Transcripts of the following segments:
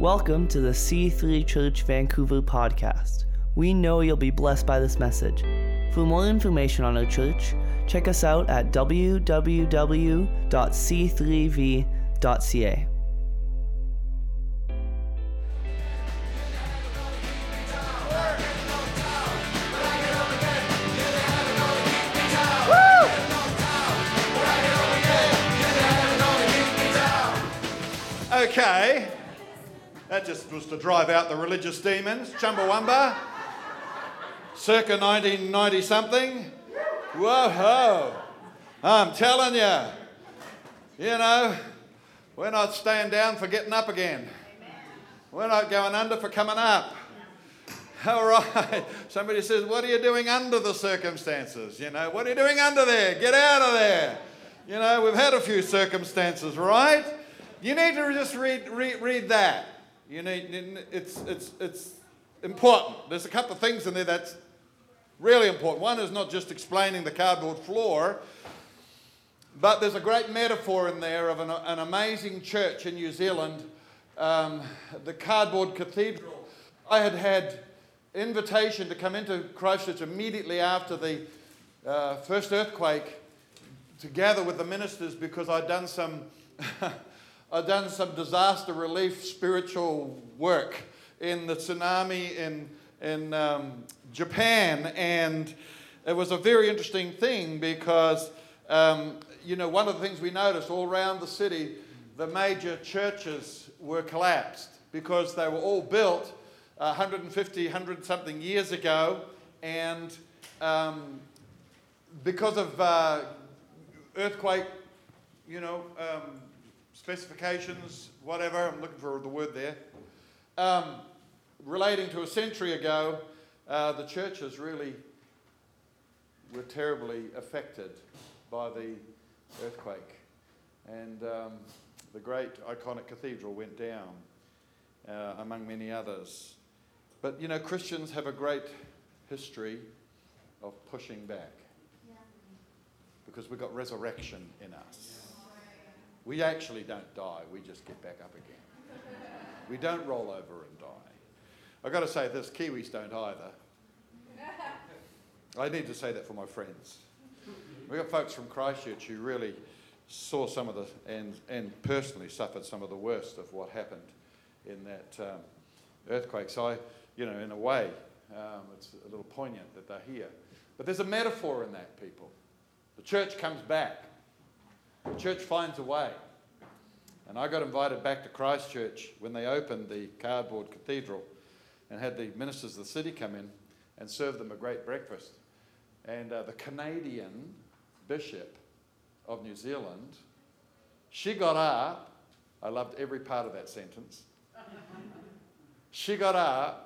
Welcome to the C3 Church Vancouver podcast. We know you'll be blessed by this message. For more information on our church, check us out at www.c3v.ca. Okay. That just was to drive out the religious demons. Chumbawamba. Circa 1990 something. Whoa ho. I'm telling you. You know, we're not staying down for getting up again. We're not going under for coming up. All right. Somebody says, What are you doing under the circumstances? You know, what are you doing under there? Get out of there. You know, we've had a few circumstances, right? You need to just read, read, read that. You need, it's, it's, it's important. There's a couple of things in there that's really important. One is not just explaining the cardboard floor, but there's a great metaphor in there of an, an amazing church in New Zealand, um, the Cardboard Cathedral. I had had invitation to come into Christchurch immediately after the uh, first earthquake to gather with the ministers because I'd done some I'd done some disaster relief spiritual work in the tsunami in, in um, Japan. And it was a very interesting thing because, um, you know, one of the things we noticed all around the city, the major churches were collapsed because they were all built 150, 100 something years ago. And um, because of uh, earthquake, you know, um, specifications, whatever, I'm looking for the word there, um, relating to a century ago, uh, the churches really were terribly affected by the earthquake. And um, the great iconic cathedral went down, uh, among many others. But you know, Christians have a great history of pushing back because we've got resurrection in us. We actually don't die, we just get back up again. we don't roll over and die. I've got to say this Kiwis don't either. I need to say that for my friends. We've got folks from Christchurch who really saw some of the, and, and personally suffered some of the worst of what happened in that um, earthquake. So, I, you know, in a way, um, it's a little poignant that they're here. But there's a metaphor in that, people. The church comes back. The church finds a way. And I got invited back to Christchurch when they opened the cardboard cathedral and had the ministers of the city come in and serve them a great breakfast. And uh, the Canadian bishop of New Zealand, she got up. I loved every part of that sentence. she got up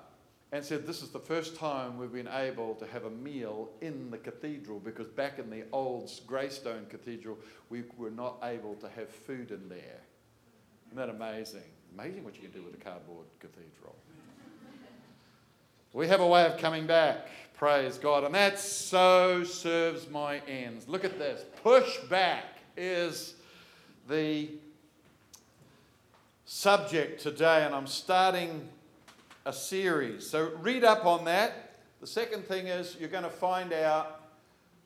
and said, This is the first time we've been able to have a meal in the cathedral because back in the old Greystone Cathedral, we were not able to have food in there. Isn't that amazing? Amazing what you can do with a cardboard cathedral. We have a way of coming back, praise God, and that so serves my ends. Look at this. Push back is the subject today, and I'm starting a series. So read up on that. The second thing is you're going to find out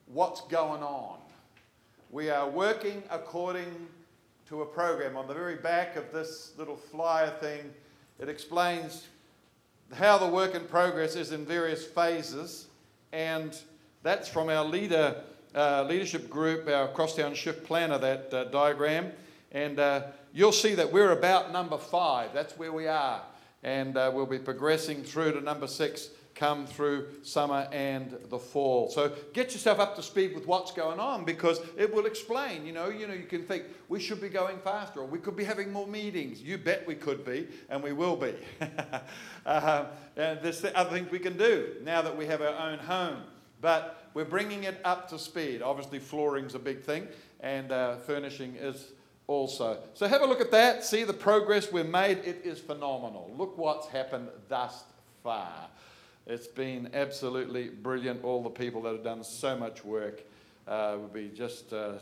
what's going on. We are working according to a program. On the very back of this little flyer thing, it explains how the work in progress is in various phases, and that's from our leader uh, leadership group, our crosstown shift planner, that uh, diagram, and uh, you'll see that we're about number five. That's where we are and uh, we'll be progressing through to number six come through summer and the fall. So get yourself up to speed with what's going on because it will explain. You know, you know, you can think we should be going faster or we could be having more meetings. You bet we could be, and we will be. uh, and there's other things we can do now that we have our own home. But we're bringing it up to speed. Obviously, flooring's a big thing, and uh, furnishing is also. So have a look at that, see the progress we've made. It is phenomenal. Look what's happened thus far. It's been absolutely brilliant. All the people that have done so much work uh, would be just uh,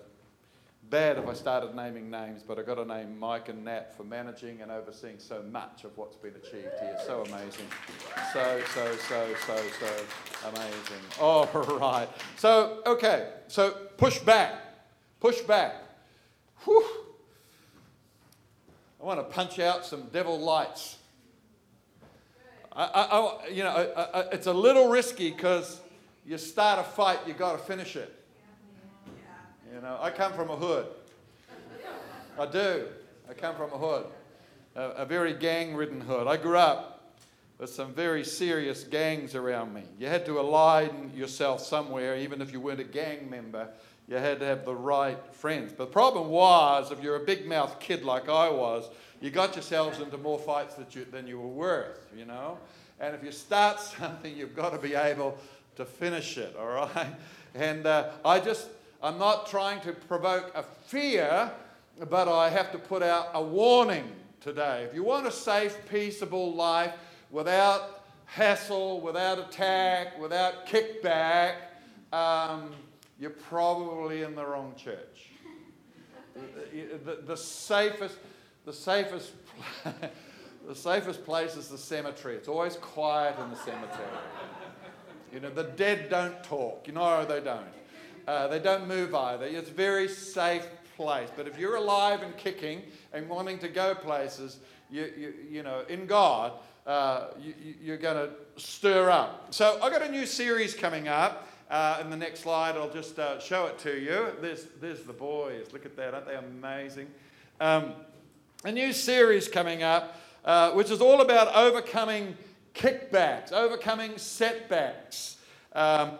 bad if I started naming names, but I've got to name Mike and Nat for managing and overseeing so much of what's been achieved here. So amazing. So, so, so, so, so amazing. All right. So, okay. So, push back. Push back. Whew. I want to punch out some devil lights. I, I, I you know, I, it's a little risky because you start a fight, you got to finish it. You know, I come from a hood. I do. I come from a hood, a, a very gang ridden hood. I grew up with some very serious gangs around me. You had to align yourself somewhere, even if you weren't a gang member. You had to have the right friends. But the problem was, if you're a big mouth kid like I was, you got yourselves into more fights you, than you were worth, you know? And if you start something, you've got to be able to finish it, all right? And uh, I just, I'm not trying to provoke a fear, but I have to put out a warning today. If you want a safe, peaceable life without hassle, without attack, without kickback, um, you're probably in the wrong church. the, the, the, safest, the safest, the safest place is the cemetery. It's always quiet in the cemetery. You know, the dead don't talk. You know, they don't. Uh, they don't move either. It's a very safe place. But if you're alive and kicking and wanting to go places, you, you, you know, in God, uh, you, are going to stir up. So I've got a new series coming up. Uh, in the next slide, I'll just uh, show it to you. There's, there's the boys. Look at that. Aren't they amazing? Um, a new series coming up, uh, which is all about overcoming kickbacks, overcoming setbacks. Um,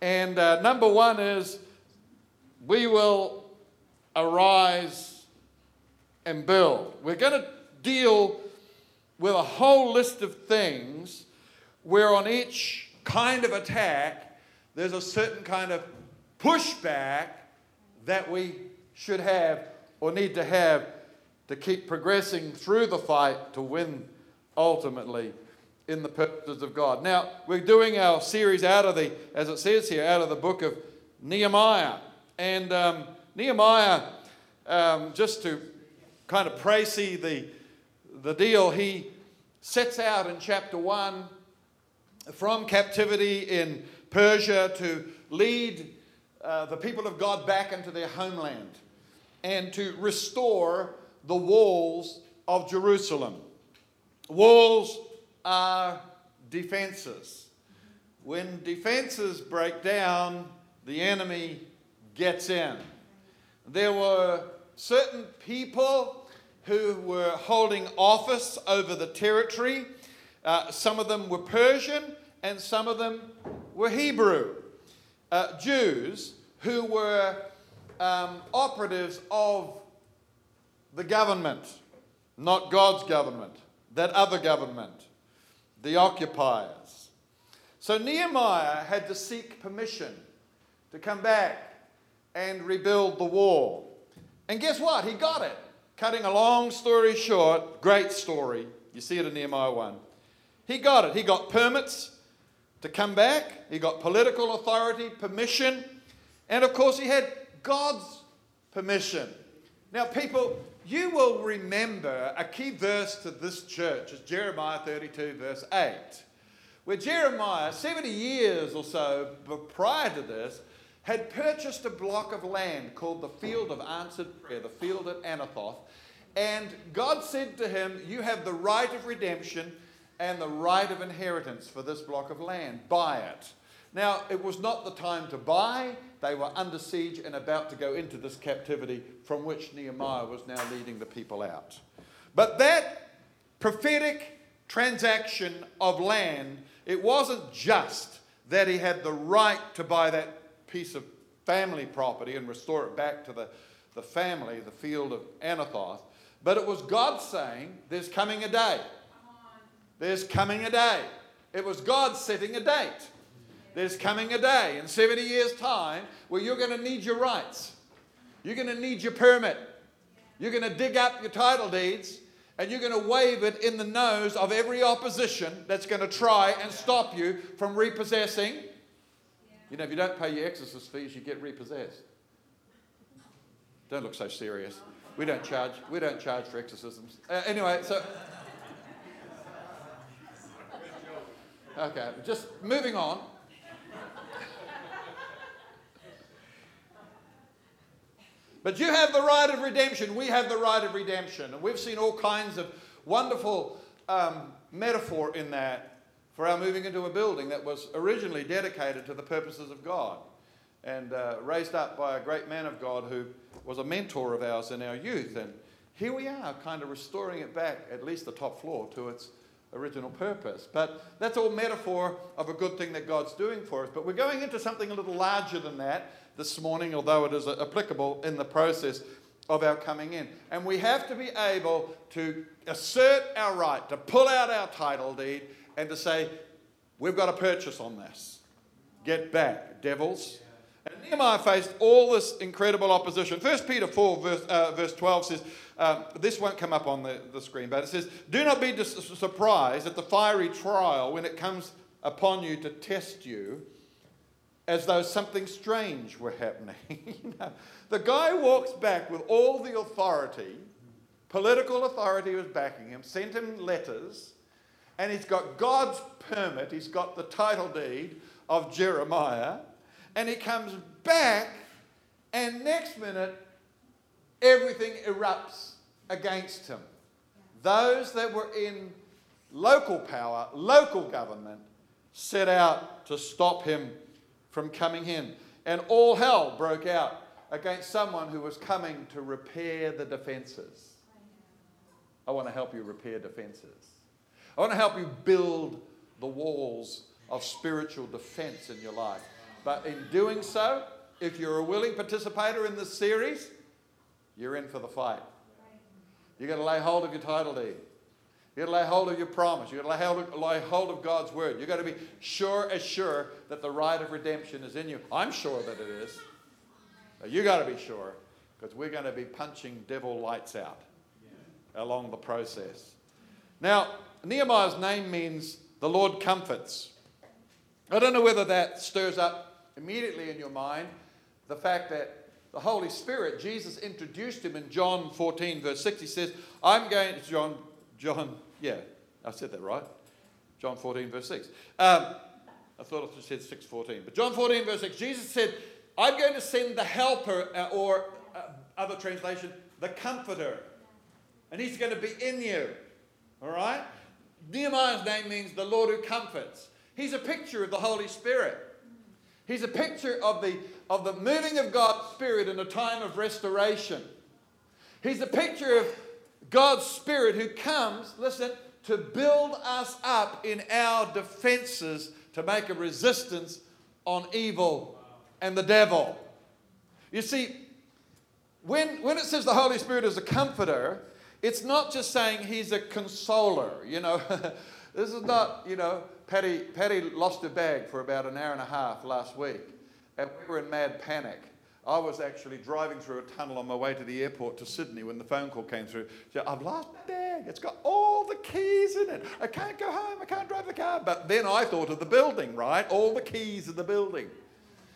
and uh, number one is we will arise and build. We're going to deal with a whole list of things where on each kind of attack, there's a certain kind of pushback that we should have or need to have to keep progressing through the fight to win ultimately in the purposes of God. Now, we're doing our series out of the, as it says here, out of the book of Nehemiah. And um, Nehemiah, um, just to kind of précis the, the deal, he sets out in chapter 1 from captivity in Persia to lead uh, the people of God back into their homeland and to restore the walls of Jerusalem. Walls are defenses. When defenses break down, the enemy gets in. There were certain people who were holding office over the territory. Uh, some of them were Persian and some of them were Hebrew. Uh, Jews who were um, operatives of the government, not God's government, that other government the occupiers. So Nehemiah had to seek permission to come back and rebuild the wall. And guess what? He got it. Cutting a long story short, great story. You see it in Nehemiah 1. He got it. He got permits to come back, he got political authority, permission, and of course, he had God's permission. Now, people, you will remember a key verse to this church is Jeremiah 32, verse 8, where Jeremiah, 70 years or so prior to this, had purchased a block of land called the Field of Answered Prayer, the field at Anathoth. And God said to him, You have the right of redemption and the right of inheritance for this block of land. Buy it. Now, it was not the time to buy. They were under siege and about to go into this captivity from which Nehemiah was now leading the people out. But that prophetic transaction of land, it wasn't just that he had the right to buy that piece of family property and restore it back to the, the family, the field of Anathoth, but it was God saying, There's coming a day. There's coming a day. It was God setting a date. There's coming a day in 70 years' time where you're going to need your rights. You're going to need your permit. You're going to dig up your title deeds and you're going to wave it in the nose of every opposition that's going to try and stop you from repossessing. You know, if you don't pay your exorcist fees, you get repossessed. Don't look so serious. We don't charge. We don't charge for exorcisms. Uh, anyway, so okay, just moving on. But you have the right of redemption. We have the right of redemption. And we've seen all kinds of wonderful um, metaphor in that for our moving into a building that was originally dedicated to the purposes of God and uh, raised up by a great man of God who was a mentor of ours in our youth. And here we are, kind of restoring it back, at least the top floor, to its original purpose. But that's all metaphor of a good thing that God's doing for us. But we're going into something a little larger than that this morning, although it is uh, applicable in the process of our coming in. And we have to be able to assert our right, to pull out our title deed, and to say, We've got a purchase on this. Get back, devils. And Nehemiah faced all this incredible opposition. 1 Peter 4, verse, uh, verse 12 says, um, this won't come up on the, the screen, but it says, Do not be dis- surprised at the fiery trial when it comes upon you to test you as though something strange were happening. you know, the guy walks back with all the authority, political authority was backing him, sent him letters, and he's got God's permit, he's got the title deed of Jeremiah, and he comes back, and next minute, everything erupts against him. Those that were in local power, local government, set out to stop him from coming in. And all hell broke out against someone who was coming to repair the defenses. I want to help you repair defenses. I want to help you build the walls of spiritual defense in your life. But in doing so, if you're a willing participator in this series, you're in for the fight. You've got to lay hold of your title deed. You've got to lay hold of your promise. You've got to lay hold, of, lay hold of God's word. You've got to be sure as sure that the right of redemption is in you. I'm sure that it is. But You've got to be sure because we're going to be punching devil lights out along the process. Now, Nehemiah's name means the Lord comforts. I don't know whether that stirs up immediately in your mind the fact that the Holy Spirit, Jesus introduced him in John 14, verse 6. He says, I'm going to, John, John, yeah, I said that right. John 14, verse 6. Um, I thought I said 6.14. But John 14, verse 6, Jesus said, I'm going to send the helper, uh, or uh, other translation, the comforter. And he's going to be in you. All right? Nehemiah's name means the Lord who comforts. He's a picture of the Holy Spirit. He's a picture of the, of the moving of God's Spirit in a time of restoration. He's a picture of God's Spirit who comes, listen, to build us up in our defenses to make a resistance on evil and the devil. You see, when, when it says the Holy Spirit is a comforter, it's not just saying he's a consoler. You know, this is not, you know, Patty, Patty lost her bag for about an hour and a half last week, and we were in mad panic. I was actually driving through a tunnel on my way to the airport to Sydney when the phone call came through. Said, I've lost my bag. It's got all the keys in it. I can't go home. I can't drive the car. But then I thought of the building, right? All the keys of the building.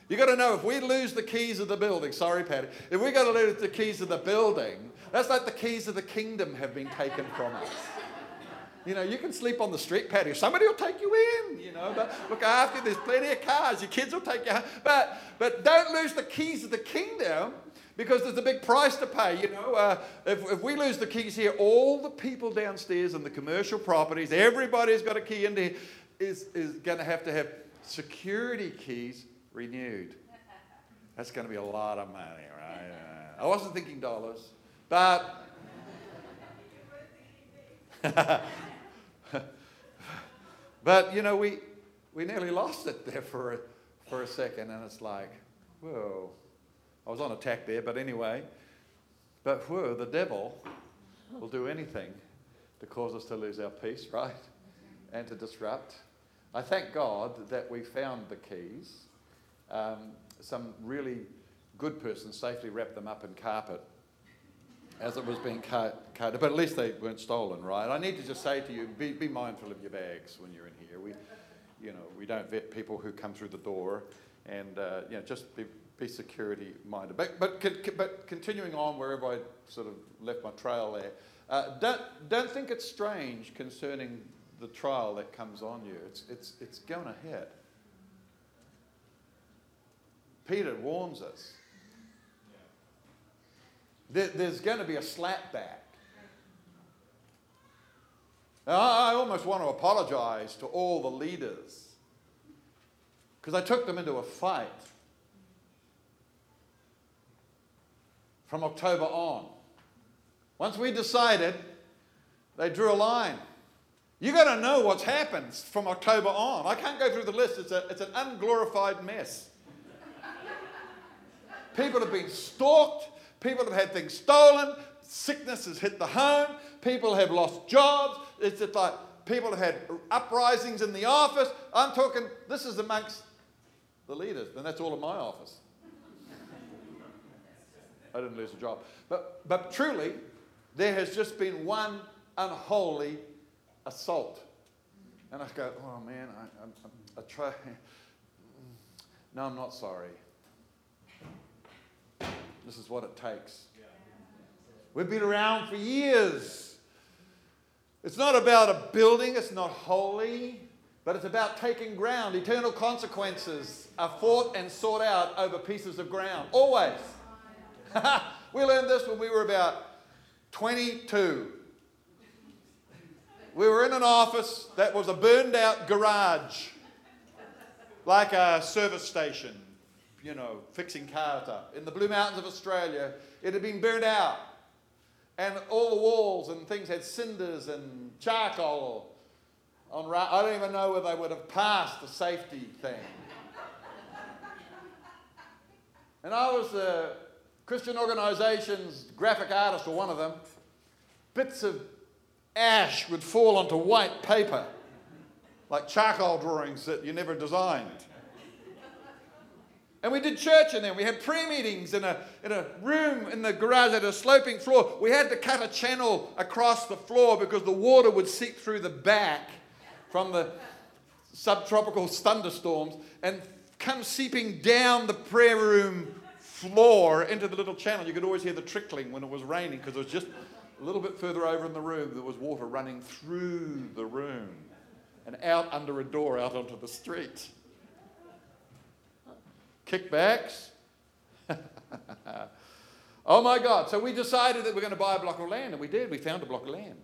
You've got to know if we lose the keys of the building, sorry, Patty, if we've got to lose the keys of the building, that's like the keys of the kingdom have been taken from us. You know, you can sleep on the street patio. Somebody will take you in, you know. But look after you. There's plenty of cars. Your kids will take you home. But, but don't lose the keys of the kingdom because there's a big price to pay. You know, uh, if, if we lose the keys here, all the people downstairs and the commercial properties, everybody's got a key in there, is, is going to have to have security keys renewed. That's going to be a lot of money, right? Uh, I wasn't thinking dollars, but. But, you know, we, we nearly lost it there for a, for a second, and it's like, whoa. I was on attack there, but anyway. But whoa, the devil will do anything to cause us to lose our peace, right? And to disrupt. I thank God that we found the keys. Um, some really good person safely wrapped them up in carpet as it was being cut, cut. But at least they weren't stolen, right? I need to just say to you, be, be mindful of your bags when you're in here. We, you know, we don't vet people who come through the door, and uh, you know, just be, be security minded. But, but, but continuing on wherever I sort of left my trail there, uh, don't, don't think it's strange concerning the trial that comes on you. It's, it's, it's going ahead. Peter warns us. There, there's going to be a slapback. Now, I almost want to apologize to all the leaders because I took them into a fight from October on. Once we decided, they drew a line. You've got to know what's happened from October on. I can't go through the list. It's, a, it's an unglorified mess. People have been stalked. People have had things stolen. Sickness has hit the home. People have lost jobs. It's just like people have had uprisings in the office. I'm talking, this is amongst the leaders, and that's all in my office. I didn't lose a job. But, but truly, there has just been one unholy assault. And I go, oh man, I, I, I try. No, I'm not sorry. This is what it takes. We've been around for years. It's not about a building, it's not holy, but it's about taking ground. Eternal consequences are fought and sought out over pieces of ground. Always. we learned this when we were about 22. We were in an office that was a burned out garage, like a service station, you know, fixing cars up. In the Blue Mountains of Australia, it had been burned out. And all the walls and things had cinders and charcoal on. I don't even know whether they would have passed the safety thing. and I was the Christian organization's graphic artist, or one of them, bits of ash would fall onto white paper, like charcoal drawings that you never designed. And we did church in there. We had prayer meetings in a, in a room in the garage at a sloping floor. We had to cut a channel across the floor because the water would seep through the back from the subtropical thunderstorms and come seeping down the prayer room floor into the little channel. You could always hear the trickling when it was raining because it was just a little bit further over in the room, there was water running through the room and out under a door out onto the street. Kickbacks. oh my God. So we decided that we're going to buy a block of land, and we did. We found a block of land.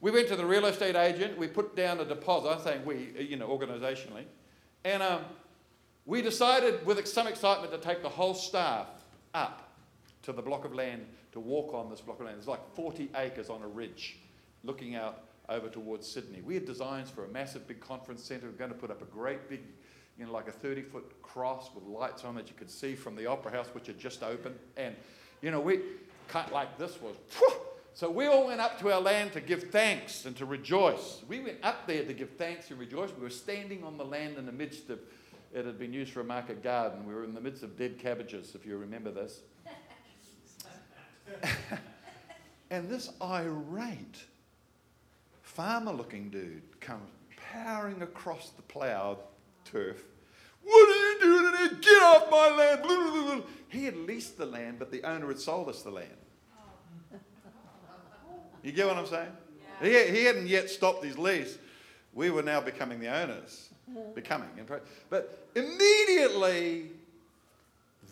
We went to the real estate agent. We put down a deposit, saying we, you know, organizationally. And um, we decided with some excitement to take the whole staff up to the block of land to walk on this block of land. It's like 40 acres on a ridge looking out over towards Sydney. We had designs for a massive big conference centre. We are going to put up a great big, you know, like a 30 foot cross with lights on that you could see from the Opera House, which had just opened. And, you know, we cut like this was. So we all went up to our land to give thanks and to rejoice. We went up there to give thanks and rejoice. We were standing on the land in the midst of, it had been used for a market garden. We were in the midst of dead cabbages, if you remember this. and this irate, farmer looking dude comes powering across the ploughed turf. What are you doing in here? Get off my land! He had leased the land, but the owner had sold us the land. You get what I'm saying? Yeah. He, he hadn't yet stopped his lease. We were now becoming the owners. Becoming. But immediately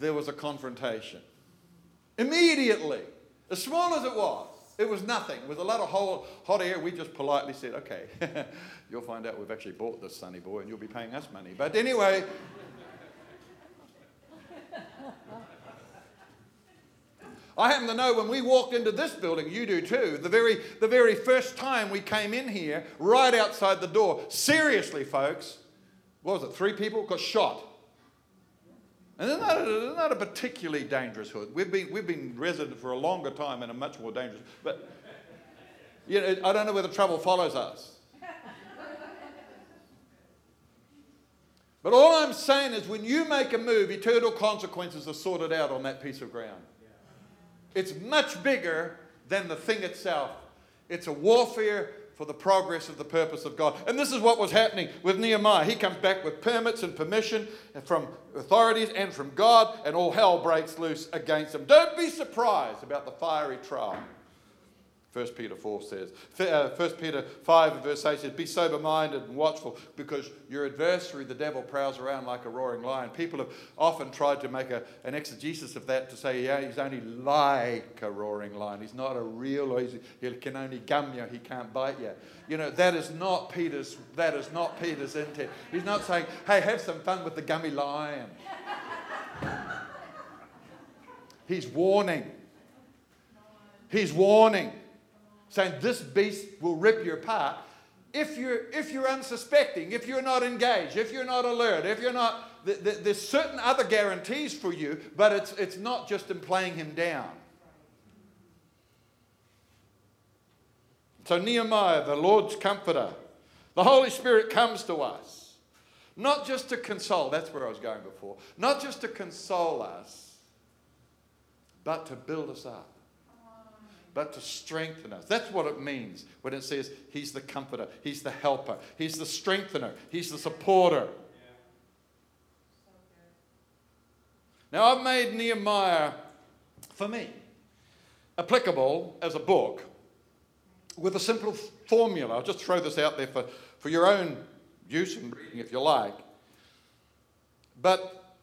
there was a confrontation. Immediately. As small as it was, it was nothing. With a lot of hot air, we just politely said, okay, you'll find out we've actually bought this sunny boy and you'll be paying us money. But anyway, I happen to know when we walked into this building, you do too, the very, the very first time we came in here, right outside the door, seriously, folks, what was it, three people got shot and not, they're a particularly dangerous hood. We've been, we've been resident for a longer time and a much more dangerous. But you know, I don't know whether trouble follows us. But all I'm saying is when you make a move, eternal consequences are sorted out on that piece of ground. It's much bigger than the thing itself. It's a warfare for the progress of the purpose of God. And this is what was happening with Nehemiah. He comes back with permits and permission from authorities and from God, and all hell breaks loose against him. Don't be surprised about the fiery trial. 1 Peter 4 says. 1 uh, Peter 5 and verse 8 says, Be sober minded and watchful because your adversary, the devil, prowls around like a roaring lion. People have often tried to make a, an exegesis of that to say, yeah, he's only like a roaring lion. He's not a real, he can only gum you, he can't bite you. You know, that is not Peter's, that is not Peter's intent. He's not saying, hey, have some fun with the gummy lion. He's warning. He's warning saying this beast will rip you apart if you're, if you're unsuspecting, if you're not engaged, if you're not alert, if you're not, th- th- there's certain other guarantees for you, but it's, it's not just in playing him down. So, Nehemiah, the Lord's comforter, the Holy Spirit comes to us, not just to console, that's where I was going before, not just to console us, but to build us up but to strengthen us. That's what it means when it says He's the comforter, He's the helper, He's the strengthener, He's the supporter. Now, I've made Nehemiah, for me, applicable as a book with a simple formula. I'll just throw this out there for, for your own use and reading if you like. But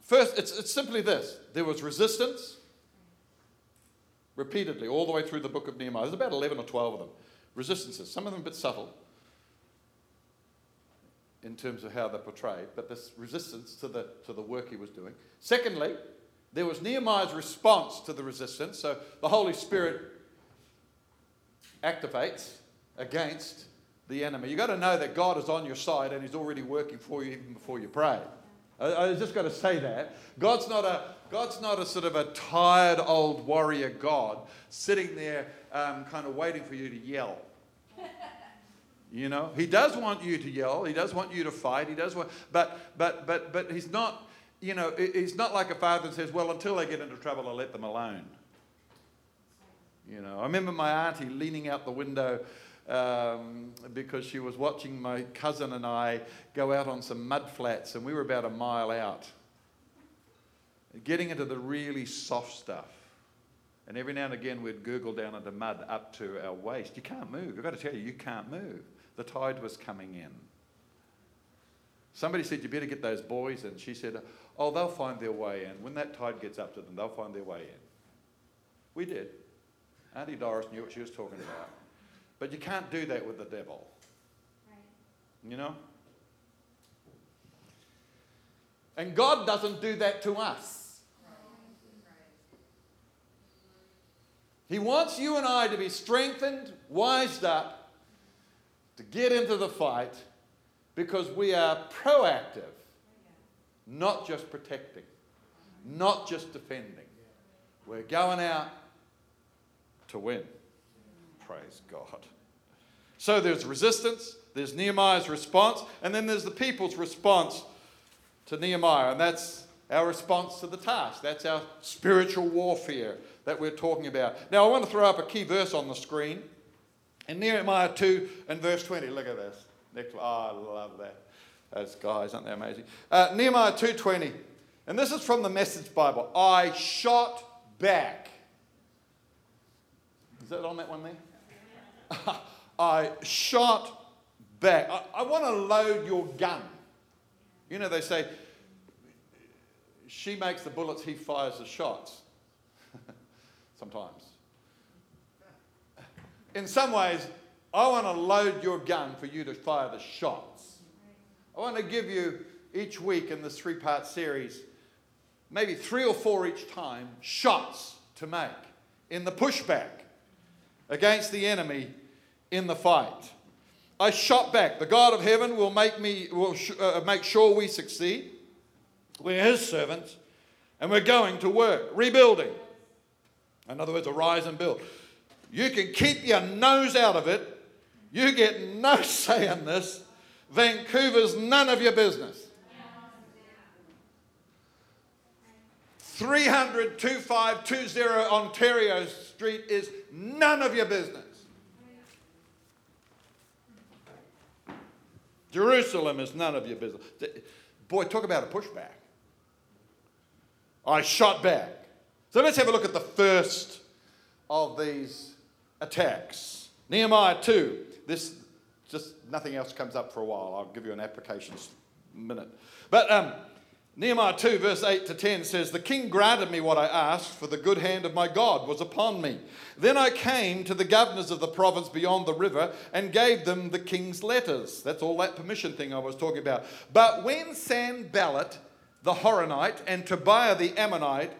first, it's, it's simply this there was resistance, repeatedly, all the way through the book of Nehemiah. There's about 11 or 12 of them. Resistances, some of them a bit subtle in terms of how they're portrayed, but this resistance to the, to the work he was doing. Secondly, there was Nehemiah's response to the resistance. So the Holy Spirit activates against the enemy. You've got to know that God is on your side and He's already working for you even before you pray. I, just got to say that. God's not a God's not a sort of a tired old warrior God sitting there um, kind of waiting for you to yell. You know, he does want you to yell. He does want you to fight. He does want, but but but but he's not. You know, he's not like a father that says, "Well, until they get into trouble, I'll let them alone." You know, I remember my auntie leaning out the window um, because she was watching my cousin and I go out on some mud flats, and we were about a mile out getting into the really soft stuff. And every now and again, we'd gurgle down into mud up to our waist. You can't move. I've got to tell you, you can't move. The tide was coming in. Somebody said, You better get those boys in. She said, Oh, they'll find their way in. When that tide gets up to them, they'll find their way in. We did. Auntie Doris knew what she was talking about. But you can't do that with the devil. Right. You know? And God doesn't do that to us. He wants you and I to be strengthened, wised up, to get into the fight because we are proactive, not just protecting, not just defending. We're going out to win. Praise God. So there's resistance, there's Nehemiah's response, and then there's the people's response to Nehemiah, and that's our response to the task. That's our spiritual warfare that we're talking about. Now, I want to throw up a key verse on the screen. In Nehemiah 2 and verse 20, look at this. Next, oh, I love that. Those guys, aren't they amazing? Uh, Nehemiah 2.20, and this is from the Message Bible. I shot back. Is that on that one there? I shot back. I, I want to load your gun. You know, they say, she makes the bullets, he fires the shots. Sometimes. In some ways, I want to load your gun for you to fire the shots. I want to give you each week in this three part series, maybe three or four each time, shots to make in the pushback against the enemy in the fight. I shot back. The God of heaven will make, me, will sh- uh, make sure we succeed. We're his servants, and we're going to work, rebuilding. In other words, arise and build. You can keep your nose out of it. You get no say in this. Vancouver's none of your business. 300 2520 Ontario street is none of your business. Jerusalem is none of your business. Boy, talk about a pushback. I shot back. So let's have a look at the first of these attacks. Nehemiah 2. This just nothing else comes up for a while. I'll give you an application minute. But um, Nehemiah 2, verse 8 to 10 says, The king granted me what I asked, for the good hand of my God was upon me. Then I came to the governors of the province beyond the river and gave them the king's letters. That's all that permission thing I was talking about. But when Sanballat, the Horonite, and Tobiah the Ammonite,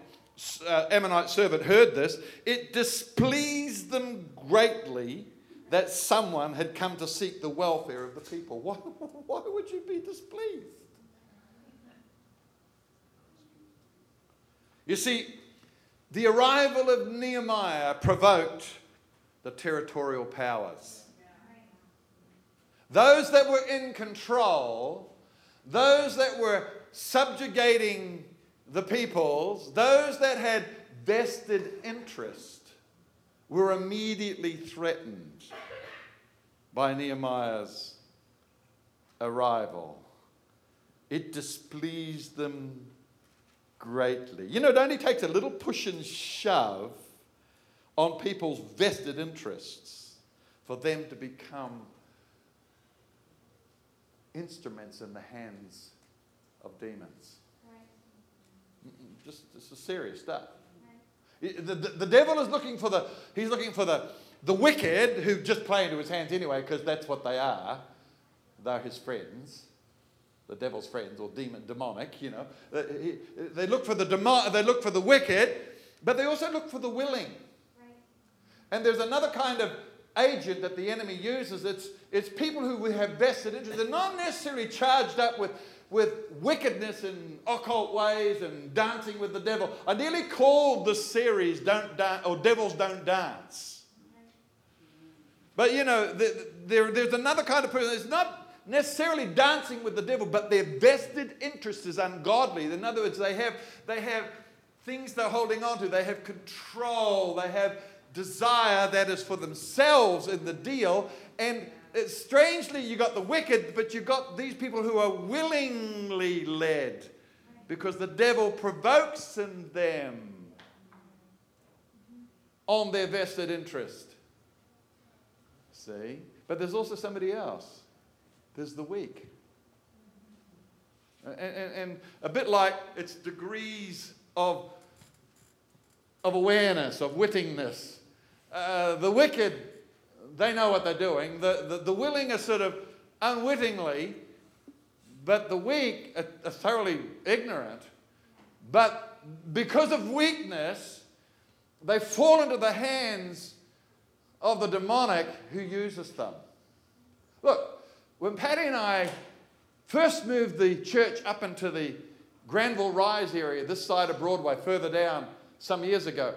uh, Ammonite servant heard this, it displeased them greatly that someone had come to seek the welfare of the people. Why, why would you be displeased? You see, the arrival of Nehemiah provoked the territorial powers. Those that were in control, those that were subjugating the peoples, those that had vested interest, were immediately threatened by Nehemiah's arrival. It displeased them greatly. You know, it only takes a little push and shove on people's vested interests for them to become instruments in the hands of demons. Right. Just, this is serious stuff. Right. The, the, the devil is looking for the, he's looking for the, the wicked who just play into his hands anyway because that's what they are. They're his friends the devil's friends or demon demonic you know. Uh, they look for the demo- they look for the wicked but they also look for the willing. Right. and there's another kind of agent that the enemy uses. It's it's people who have vested interest they're not necessarily charged up with with wickedness and occult ways and dancing with the devil. I nearly called the series don't dance or devils don't dance. But you know there, there's another kind of person. It's not necessarily dancing with the devil, but their vested interest is ungodly. In other words, they have, they have things they're holding on to, they have control, they have desire that is for themselves in the deal. And strangely, you got the wicked, but you got these people who are willingly led because the devil provokes in them on their vested interest. See? But there's also somebody else there's the weak. And, and, and a bit like it's degrees of, of awareness, of wittingness. Uh, the wicked, they know what they're doing. The, the, the willing are sort of unwittingly, but the weak are, are thoroughly ignorant. But because of weakness, they fall into the hands of the demonic who uses them. Look, when Patty and I first moved the church up into the Granville Rise area, this side of Broadway, further down some years ago.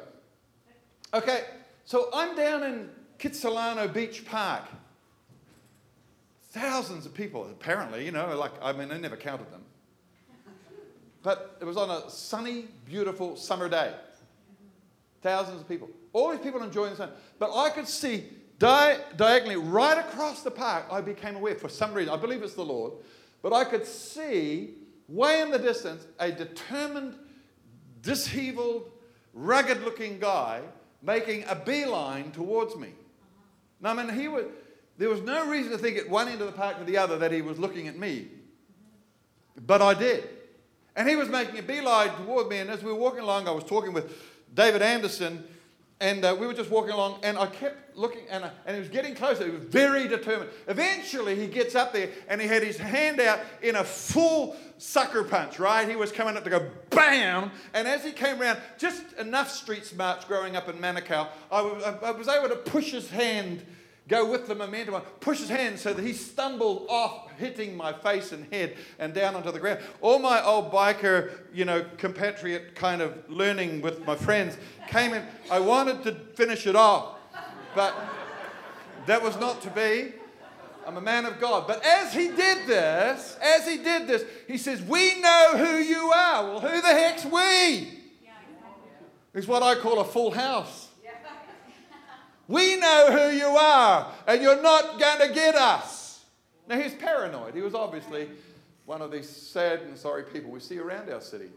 Okay, so I'm down in Kitsilano Beach Park. Thousands of people, apparently, you know, like, I mean, I never counted them. But it was on a sunny, beautiful summer day. Thousands of people. All these people enjoying the sun. But I could see Di- diagonally, right across the park, I became aware, for some reason, I believe it's the Lord, but I could see way in the distance a determined, disheveled, rugged looking guy making a beeline towards me. Now, I mean, he was, there was no reason to think at one end of the park to the other that he was looking at me, but I did. And he was making a beeline toward me, and as we were walking along, I was talking with David Anderson, and uh, we were just walking along, and I kept looking, and, I, and he was getting closer. He was very determined. Eventually, he gets up there, and he had his hand out in a full sucker punch, right? He was coming up to go bam, and as he came around, just enough street smarts growing up in Manukau, I was, I was able to push his hand go with the momentum, push his hand so that he stumbled off, hitting my face and head and down onto the ground. All my old biker, you know, compatriot kind of learning with my friends came in. I wanted to finish it off, but that was not to be. I'm a man of God. But as he did this, as he did this, he says, We know who you are. Well, who the heck's we? Is what I call a full house. We know who you are, and you're not going to get us. Now, he's paranoid. He was obviously one of these sad and sorry people we see around our city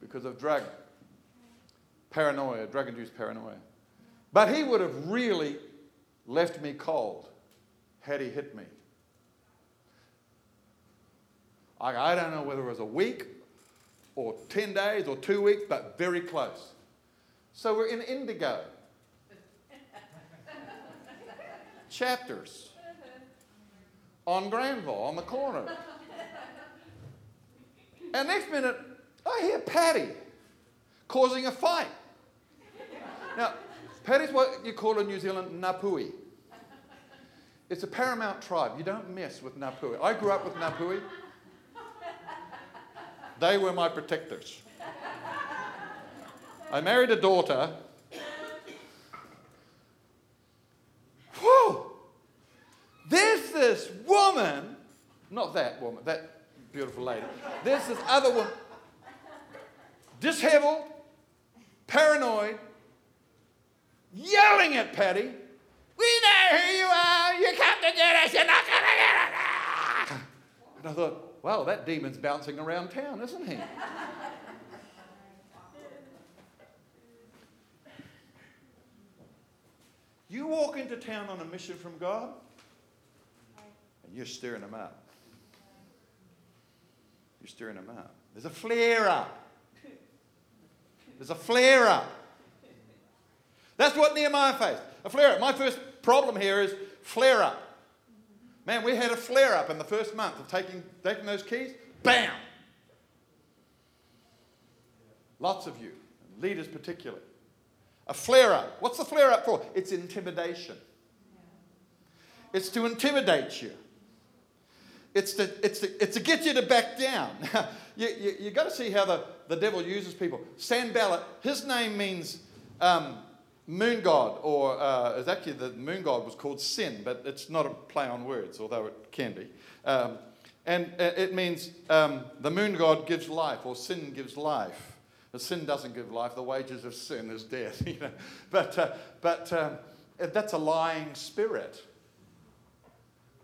because of drug paranoia, drug induced paranoia. But he would have really left me cold had he hit me. I, I don't know whether it was a week or 10 days or two weeks, but very close. So we're in Indigo. Chapters on Granville, on the corner. And next minute, I hear Paddy causing a fight. Now, Paddy's what you call in New Zealand Ngāpuhi. It's a paramount tribe. You don't mess with Ngāpuhi. I grew up with Ngāpuhi. They were my protectors. I married a daughter. Whew! There's this woman, not that woman, that beautiful lady. There's this other woman, disheveled, paranoid, yelling at Paddy. We know who you are. You come to get us. You're not going to get us. And I thought, wow, that demon's bouncing around town, isn't he? You walk into town on a mission from God, you're stirring them up. You're stirring them up. There's a flare up. There's a flare up. That's what Nehemiah faced. A flare up. My first problem here is flare up. Man, we had a flare up in the first month of taking, taking those keys. Bam! Lots of you, leaders particularly. A flare up. What's the flare up for? It's intimidation. It's to intimidate you. It's to, it's to, it's to get you to back down. you, you, you got to see how the, the devil uses people. Sanballat, his name means um, moon god, or uh, it's actually the moon god was called Sin, but it's not a play on words, although it can be. Um, and uh, it means um, the moon god gives life, or sin gives life. The sin doesn't give life. The wages of sin is death. You know? But, uh, but um, that's a lying spirit.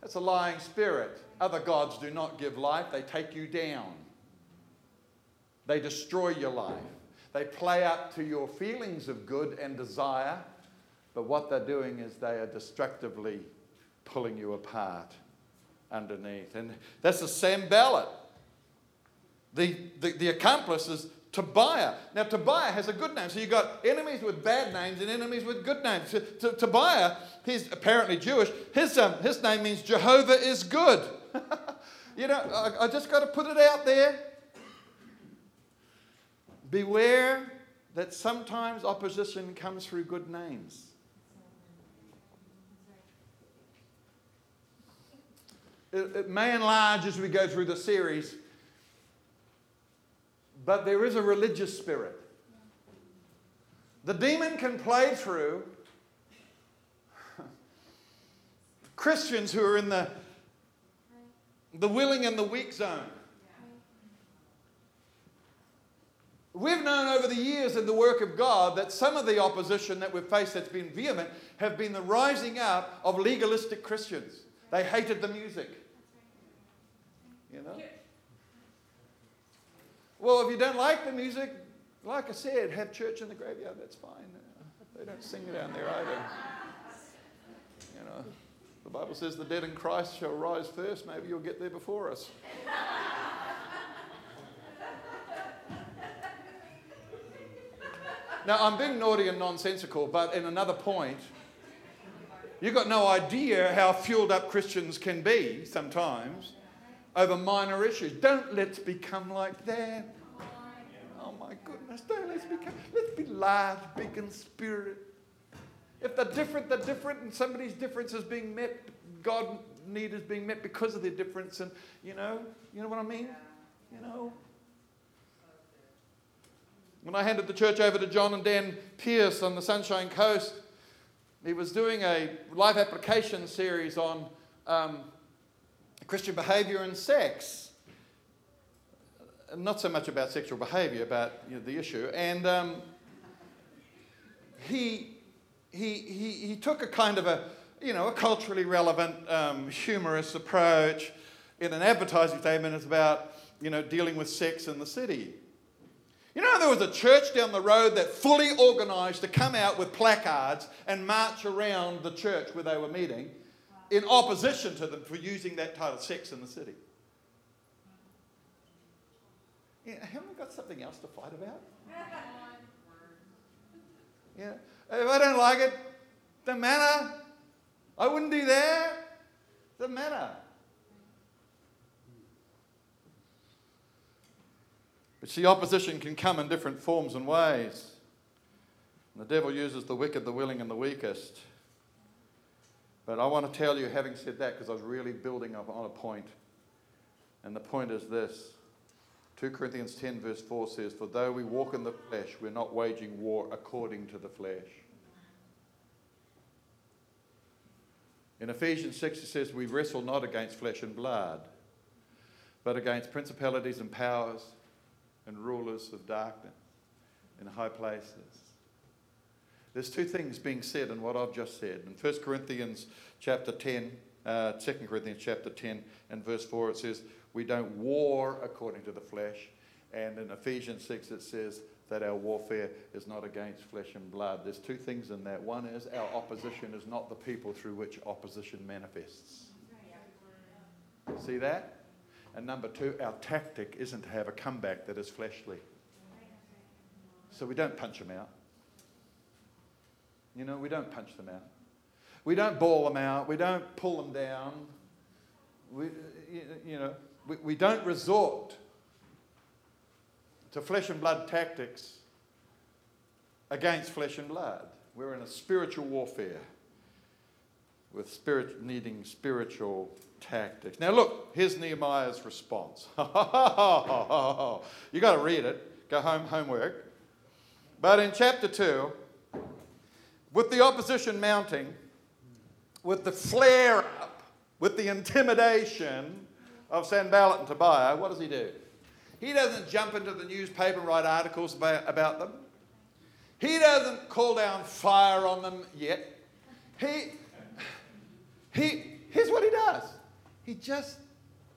That's a lying spirit. Other gods do not give life, they take you down. They destroy your life. They play up to your feelings of good and desire, but what they're doing is they are destructively pulling you apart underneath. And that's the Sanballat. The, the, the accomplice is Tobiah. Now, Tobiah has a good name. So you've got enemies with bad names and enemies with good names. To, Tobiah, he's apparently Jewish. His, um, his name means Jehovah is good. you know, I, I just got to put it out there. Beware that sometimes opposition comes through good names. It, it may enlarge as we go through the series, but there is a religious spirit. The demon can play through Christians who are in the, the willing and the weak zone. We've known over the years in the work of God that some of the opposition that we've faced that's been vehement have been the rising up of legalistic Christians. They hated the music. You know? Well, if you don't like the music, like I said, have church in the graveyard, that's fine. They don't sing down there either. You know, the Bible says the dead in Christ shall rise first. Maybe you'll get there before us. Now, I'm being naughty and nonsensical, but in another point, you've got no idea how fueled up Christians can be sometimes over minor issues. Don't let's become like that. Oh my goodness, don't let's become, let's be large, big in spirit. If they're different, they're different, and somebody's difference is being met, God need is being met because of their difference, and you know, you know what I mean? You know, when I handed the church over to John and Dan Pierce on the Sunshine Coast, he was doing a life application series on um, Christian behavior and sex. Not so much about sexual behavior, about you know, the issue. And um, he, he, he, he took a kind of a, you know, a culturally relevant, um, humorous approach. In an advertising statement, it's about, you know, dealing with sex in the city. You know, there was a church down the road that fully organized to come out with placards and march around the church where they were meeting in opposition to them for using that title, Sex in the City. Yeah, haven't we got something else to fight about? Yeah. If I don't like it, doesn't matter. I wouldn't do that. Doesn't matter. But see, opposition can come in different forms and ways. And the devil uses the wicked, the willing, and the weakest. But I want to tell you, having said that, because I was really building up on a point, and the point is this 2 Corinthians 10, verse 4 says, For though we walk in the flesh, we're not waging war according to the flesh. In Ephesians 6, it says, We wrestle not against flesh and blood, but against principalities and powers and rulers of darkness in high places. There's two things being said in what I've just said. In 1 Corinthians chapter 10, uh, 2 Corinthians chapter 10 and verse 4, it says, We don't war according to the flesh. And in Ephesians 6, it says that our warfare is not against flesh and blood. There's two things in that. One is our opposition is not the people through which opposition manifests. See that? And number two, our tactic isn't to have a comeback that is fleshly. So we don't punch them out. You know, we don't punch them out. We don't ball them out. We don't pull them down. We, you know, we, we don't resort to flesh and blood tactics against flesh and blood. We're in a spiritual warfare with spirit needing spiritual tactics. Now, look, here's Nehemiah's response. you got to read it, go home, homework. But in chapter 2, with the opposition mounting, with the flare up, with the intimidation of Sanballat and Tobiah, what does he do? He doesn't jump into the newspaper and write articles about, about them. He doesn't call down fire on them yet. He, he, here's what he does he just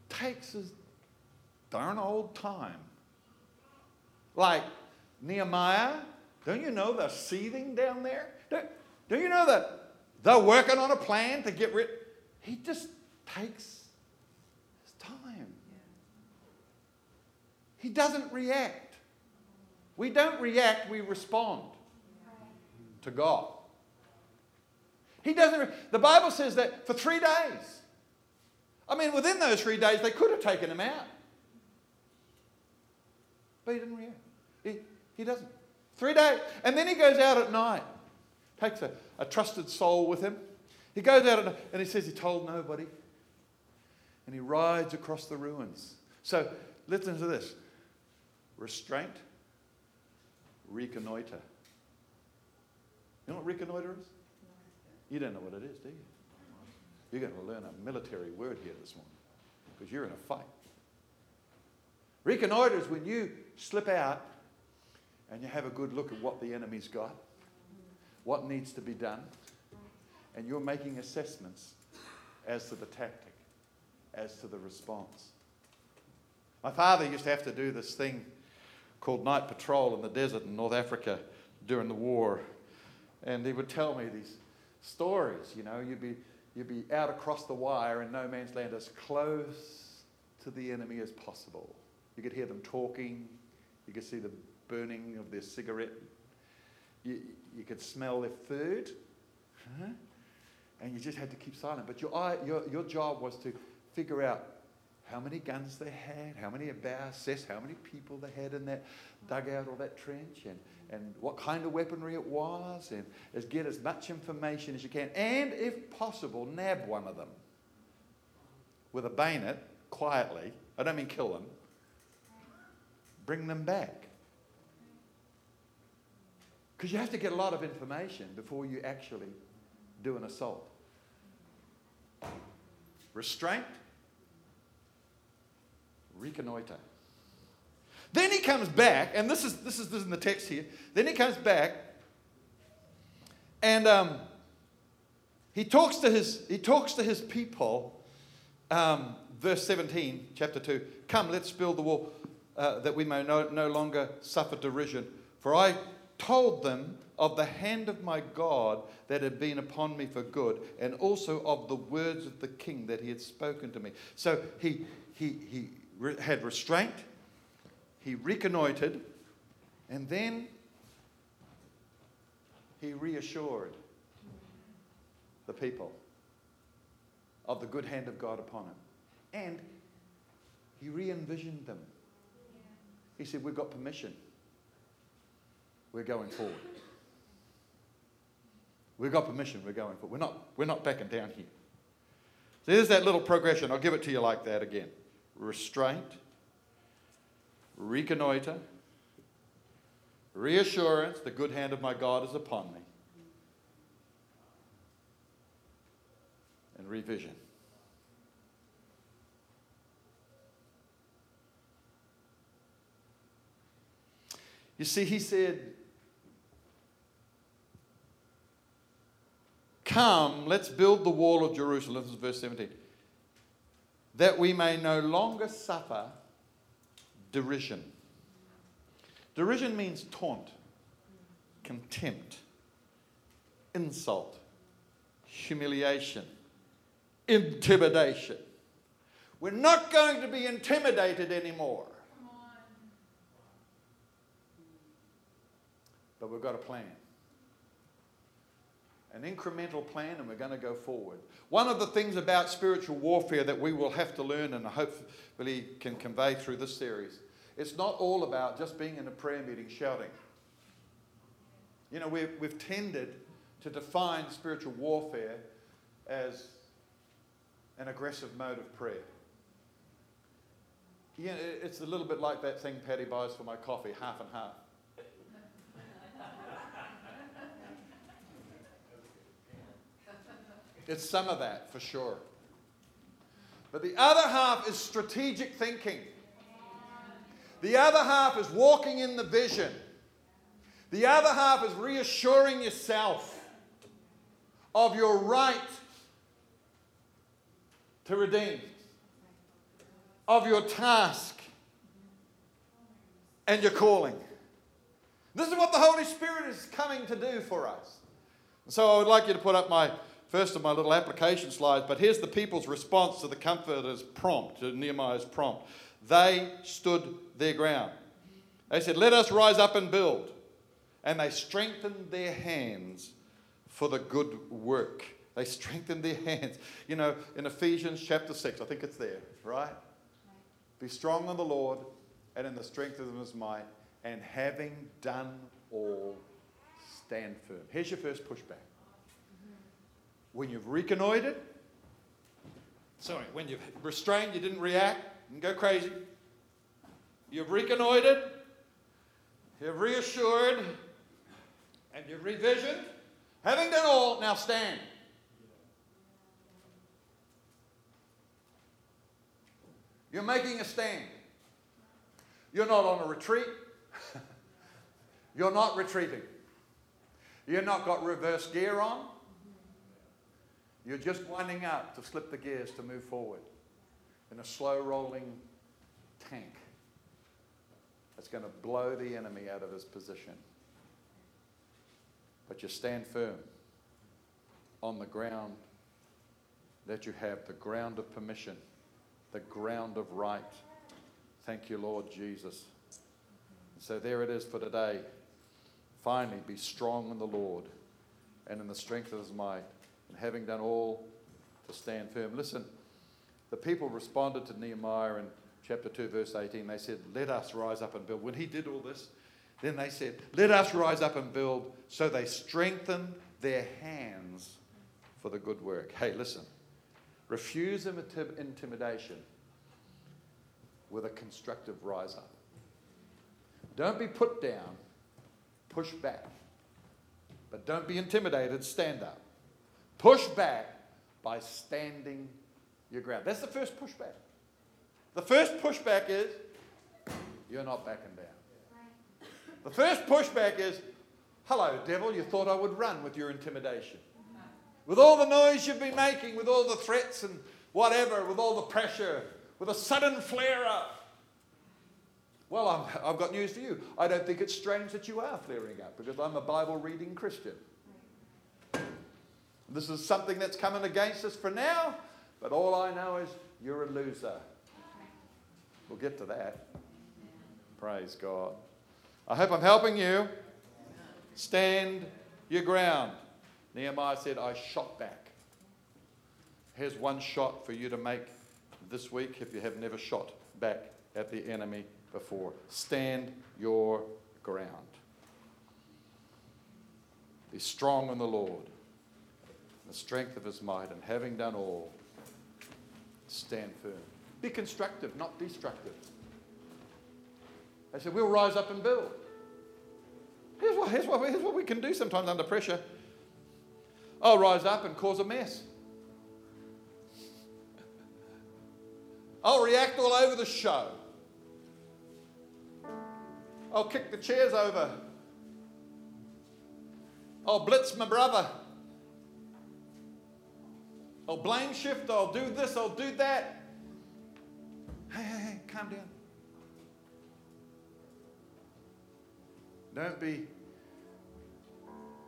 takes his darn old time. Like Nehemiah, don't you know they're seething down there? Don't, don't you know that they're working on a plan to get rid? He just takes his time. He doesn't react. We don't react, we respond to God. He doesn't. Re- the Bible says that for three days, I mean, within those three days, they could have taken him out. But he didn't react. He, he doesn't. Three days. And then he goes out at night, takes a, a trusted soul with him. He goes out at, and he says he told nobody. And he rides across the ruins. So listen to this restraint, reconnoiter. You know what reconnoiter is? You don't know what it is, do you? You're going to learn a military word here this morning because you're in a fight. Reconnoiter is when you slip out and you have a good look at what the enemy's got, what needs to be done, and you're making assessments as to the tactic, as to the response. My father used to have to do this thing called night patrol in the desert in North Africa during the war. And he would tell me these stories, you know, you'd be you'd be out across the wire in no man's land as close to the enemy as possible. You could hear them talking, you could see the burning of their cigarette, you, you could smell their food, huh? and you just had to keep silent. But your, eye, your, your job was to figure out how many guns they had, how many assess how many people they had in that dugout or that trench, and and what kind of weaponry it was, and as get as much information as you can, and if possible, nab one of them with a bayonet quietly. I don't mean kill them. Bring them back. Because you have to get a lot of information before you actually do an assault. Restraint, reconnoiter. Then he comes back, and this is this is, this is in the text here. Then he comes back, and um, he talks to his, he talks to his people, um, verse 17, chapter 2 Come, let's build the wall uh, that we may no, no longer suffer derision. For I told them of the hand of my God that had been upon me for good, and also of the words of the king that he had spoken to me. So he, he, he re- had restraint, he reconnoitered, and then he reassured the people of the good hand of God upon him. And he re envisioned them. He said, We've got permission. We're going forward. We've got permission. We're going forward. We're not, we're not backing down here. So there's that little progression. I'll give it to you like that again restraint, reconnoiter, reassurance, the good hand of my God is upon me, and revision. You see, he said, Come, let's build the wall of Jerusalem. This is verse 17. That we may no longer suffer derision. Derision means taunt, contempt, insult, humiliation, intimidation. We're not going to be intimidated anymore. But we've got a plan. An incremental plan, and we're going to go forward. One of the things about spiritual warfare that we will have to learn and hopefully can convey through this series it's not all about just being in a prayer meeting shouting. You know, we've, we've tended to define spiritual warfare as an aggressive mode of prayer. You know, it's a little bit like that thing Patty buys for my coffee, half and half. It's some of that, for sure. But the other half is strategic thinking. The other half is walking in the vision. The other half is reassuring yourself of your right to redeem, of your task and your calling. This is what the Holy Spirit is coming to do for us. So I would like you to put up my first of my little application slides, but here's the people's response to the comforter's prompt, to Nehemiah's prompt. They stood their ground. They said, Let us rise up and build. And they strengthened their hands for the good work. They strengthened their hands. You know, in Ephesians chapter 6, I think it's there, right? Be strong in the Lord and in the strength of his might, and having done all, stand firm. Here's your first pushback. When you've reconnoitered, sorry, when you've restrained, you didn't react, and go crazy. You've reconnoitered, you've reassured, and you've revisioned. Having done all, now stand. You're making a stand. You're not on a retreat. You're not retreating. You're not got reverse gear on. You're just winding up to slip the gears to move forward in a slow rolling tank that's going to blow the enemy out of his position. But you stand firm on the ground that you have the ground of permission, the ground of right. Thank you, Lord Jesus. So there it is for today. Finally, be strong in the Lord and in the strength of his might, and having done all to stand firm. Listen, the people responded to Nehemiah in chapter 2, verse 18. They said, Let us rise up and build. When he did all this, then they said, Let us rise up and build. So they strengthened their hands for the good work. Hey, listen. Refuse intimidation with a constructive rise up. Don't be put down, push back. But don't be intimidated, stand up. Push back by standing your ground. That's the first pushback. The first pushback is you're not backing down. The first pushback is, hello, devil, you thought I would run with your intimidation, With all the noise you've been making, with all the threats and whatever, with all the pressure, with a sudden flare up. Well, i have got news for you. I don't think it's strange that you are flaring up because I'm a Bible reading Christian. This is something that's coming against us for now, but all I know is you're a loser. We'll get to that. Praise God. I hope I'm helping you. Stand your ground. Nehemiah said, I shot back. Here's one shot for you to make this week if you have never shot back at the enemy before. Stand your ground. Be strong in the Lord, the strength of his might, and having done all, stand firm. Be constructive, not destructive. I said, we'll rise up and build. Here's what, here's, what, here's what we can do sometimes under pressure. I'll rise up and cause a mess. I'll react all over the show. I'll kick the chairs over. I'll blitz my brother. I'll blame shift. I'll do this. I'll do that. Hey, hey, hey, calm down. Don't be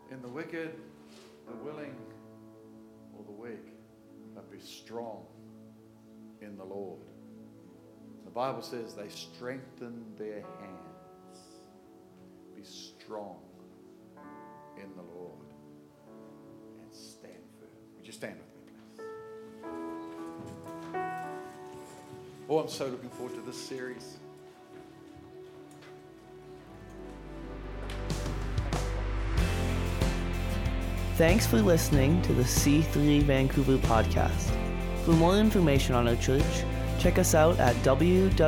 in the wicked, the willing, or the weak, but be strong in the Lord. The Bible says they strengthen their hands Be strong in the Lord and stand firm. Would you stand with Oh, I'm so looking forward to this series. Thanks for listening to the C3 Vancouver podcast. For more information on our church, check us out at www.c3v.ca.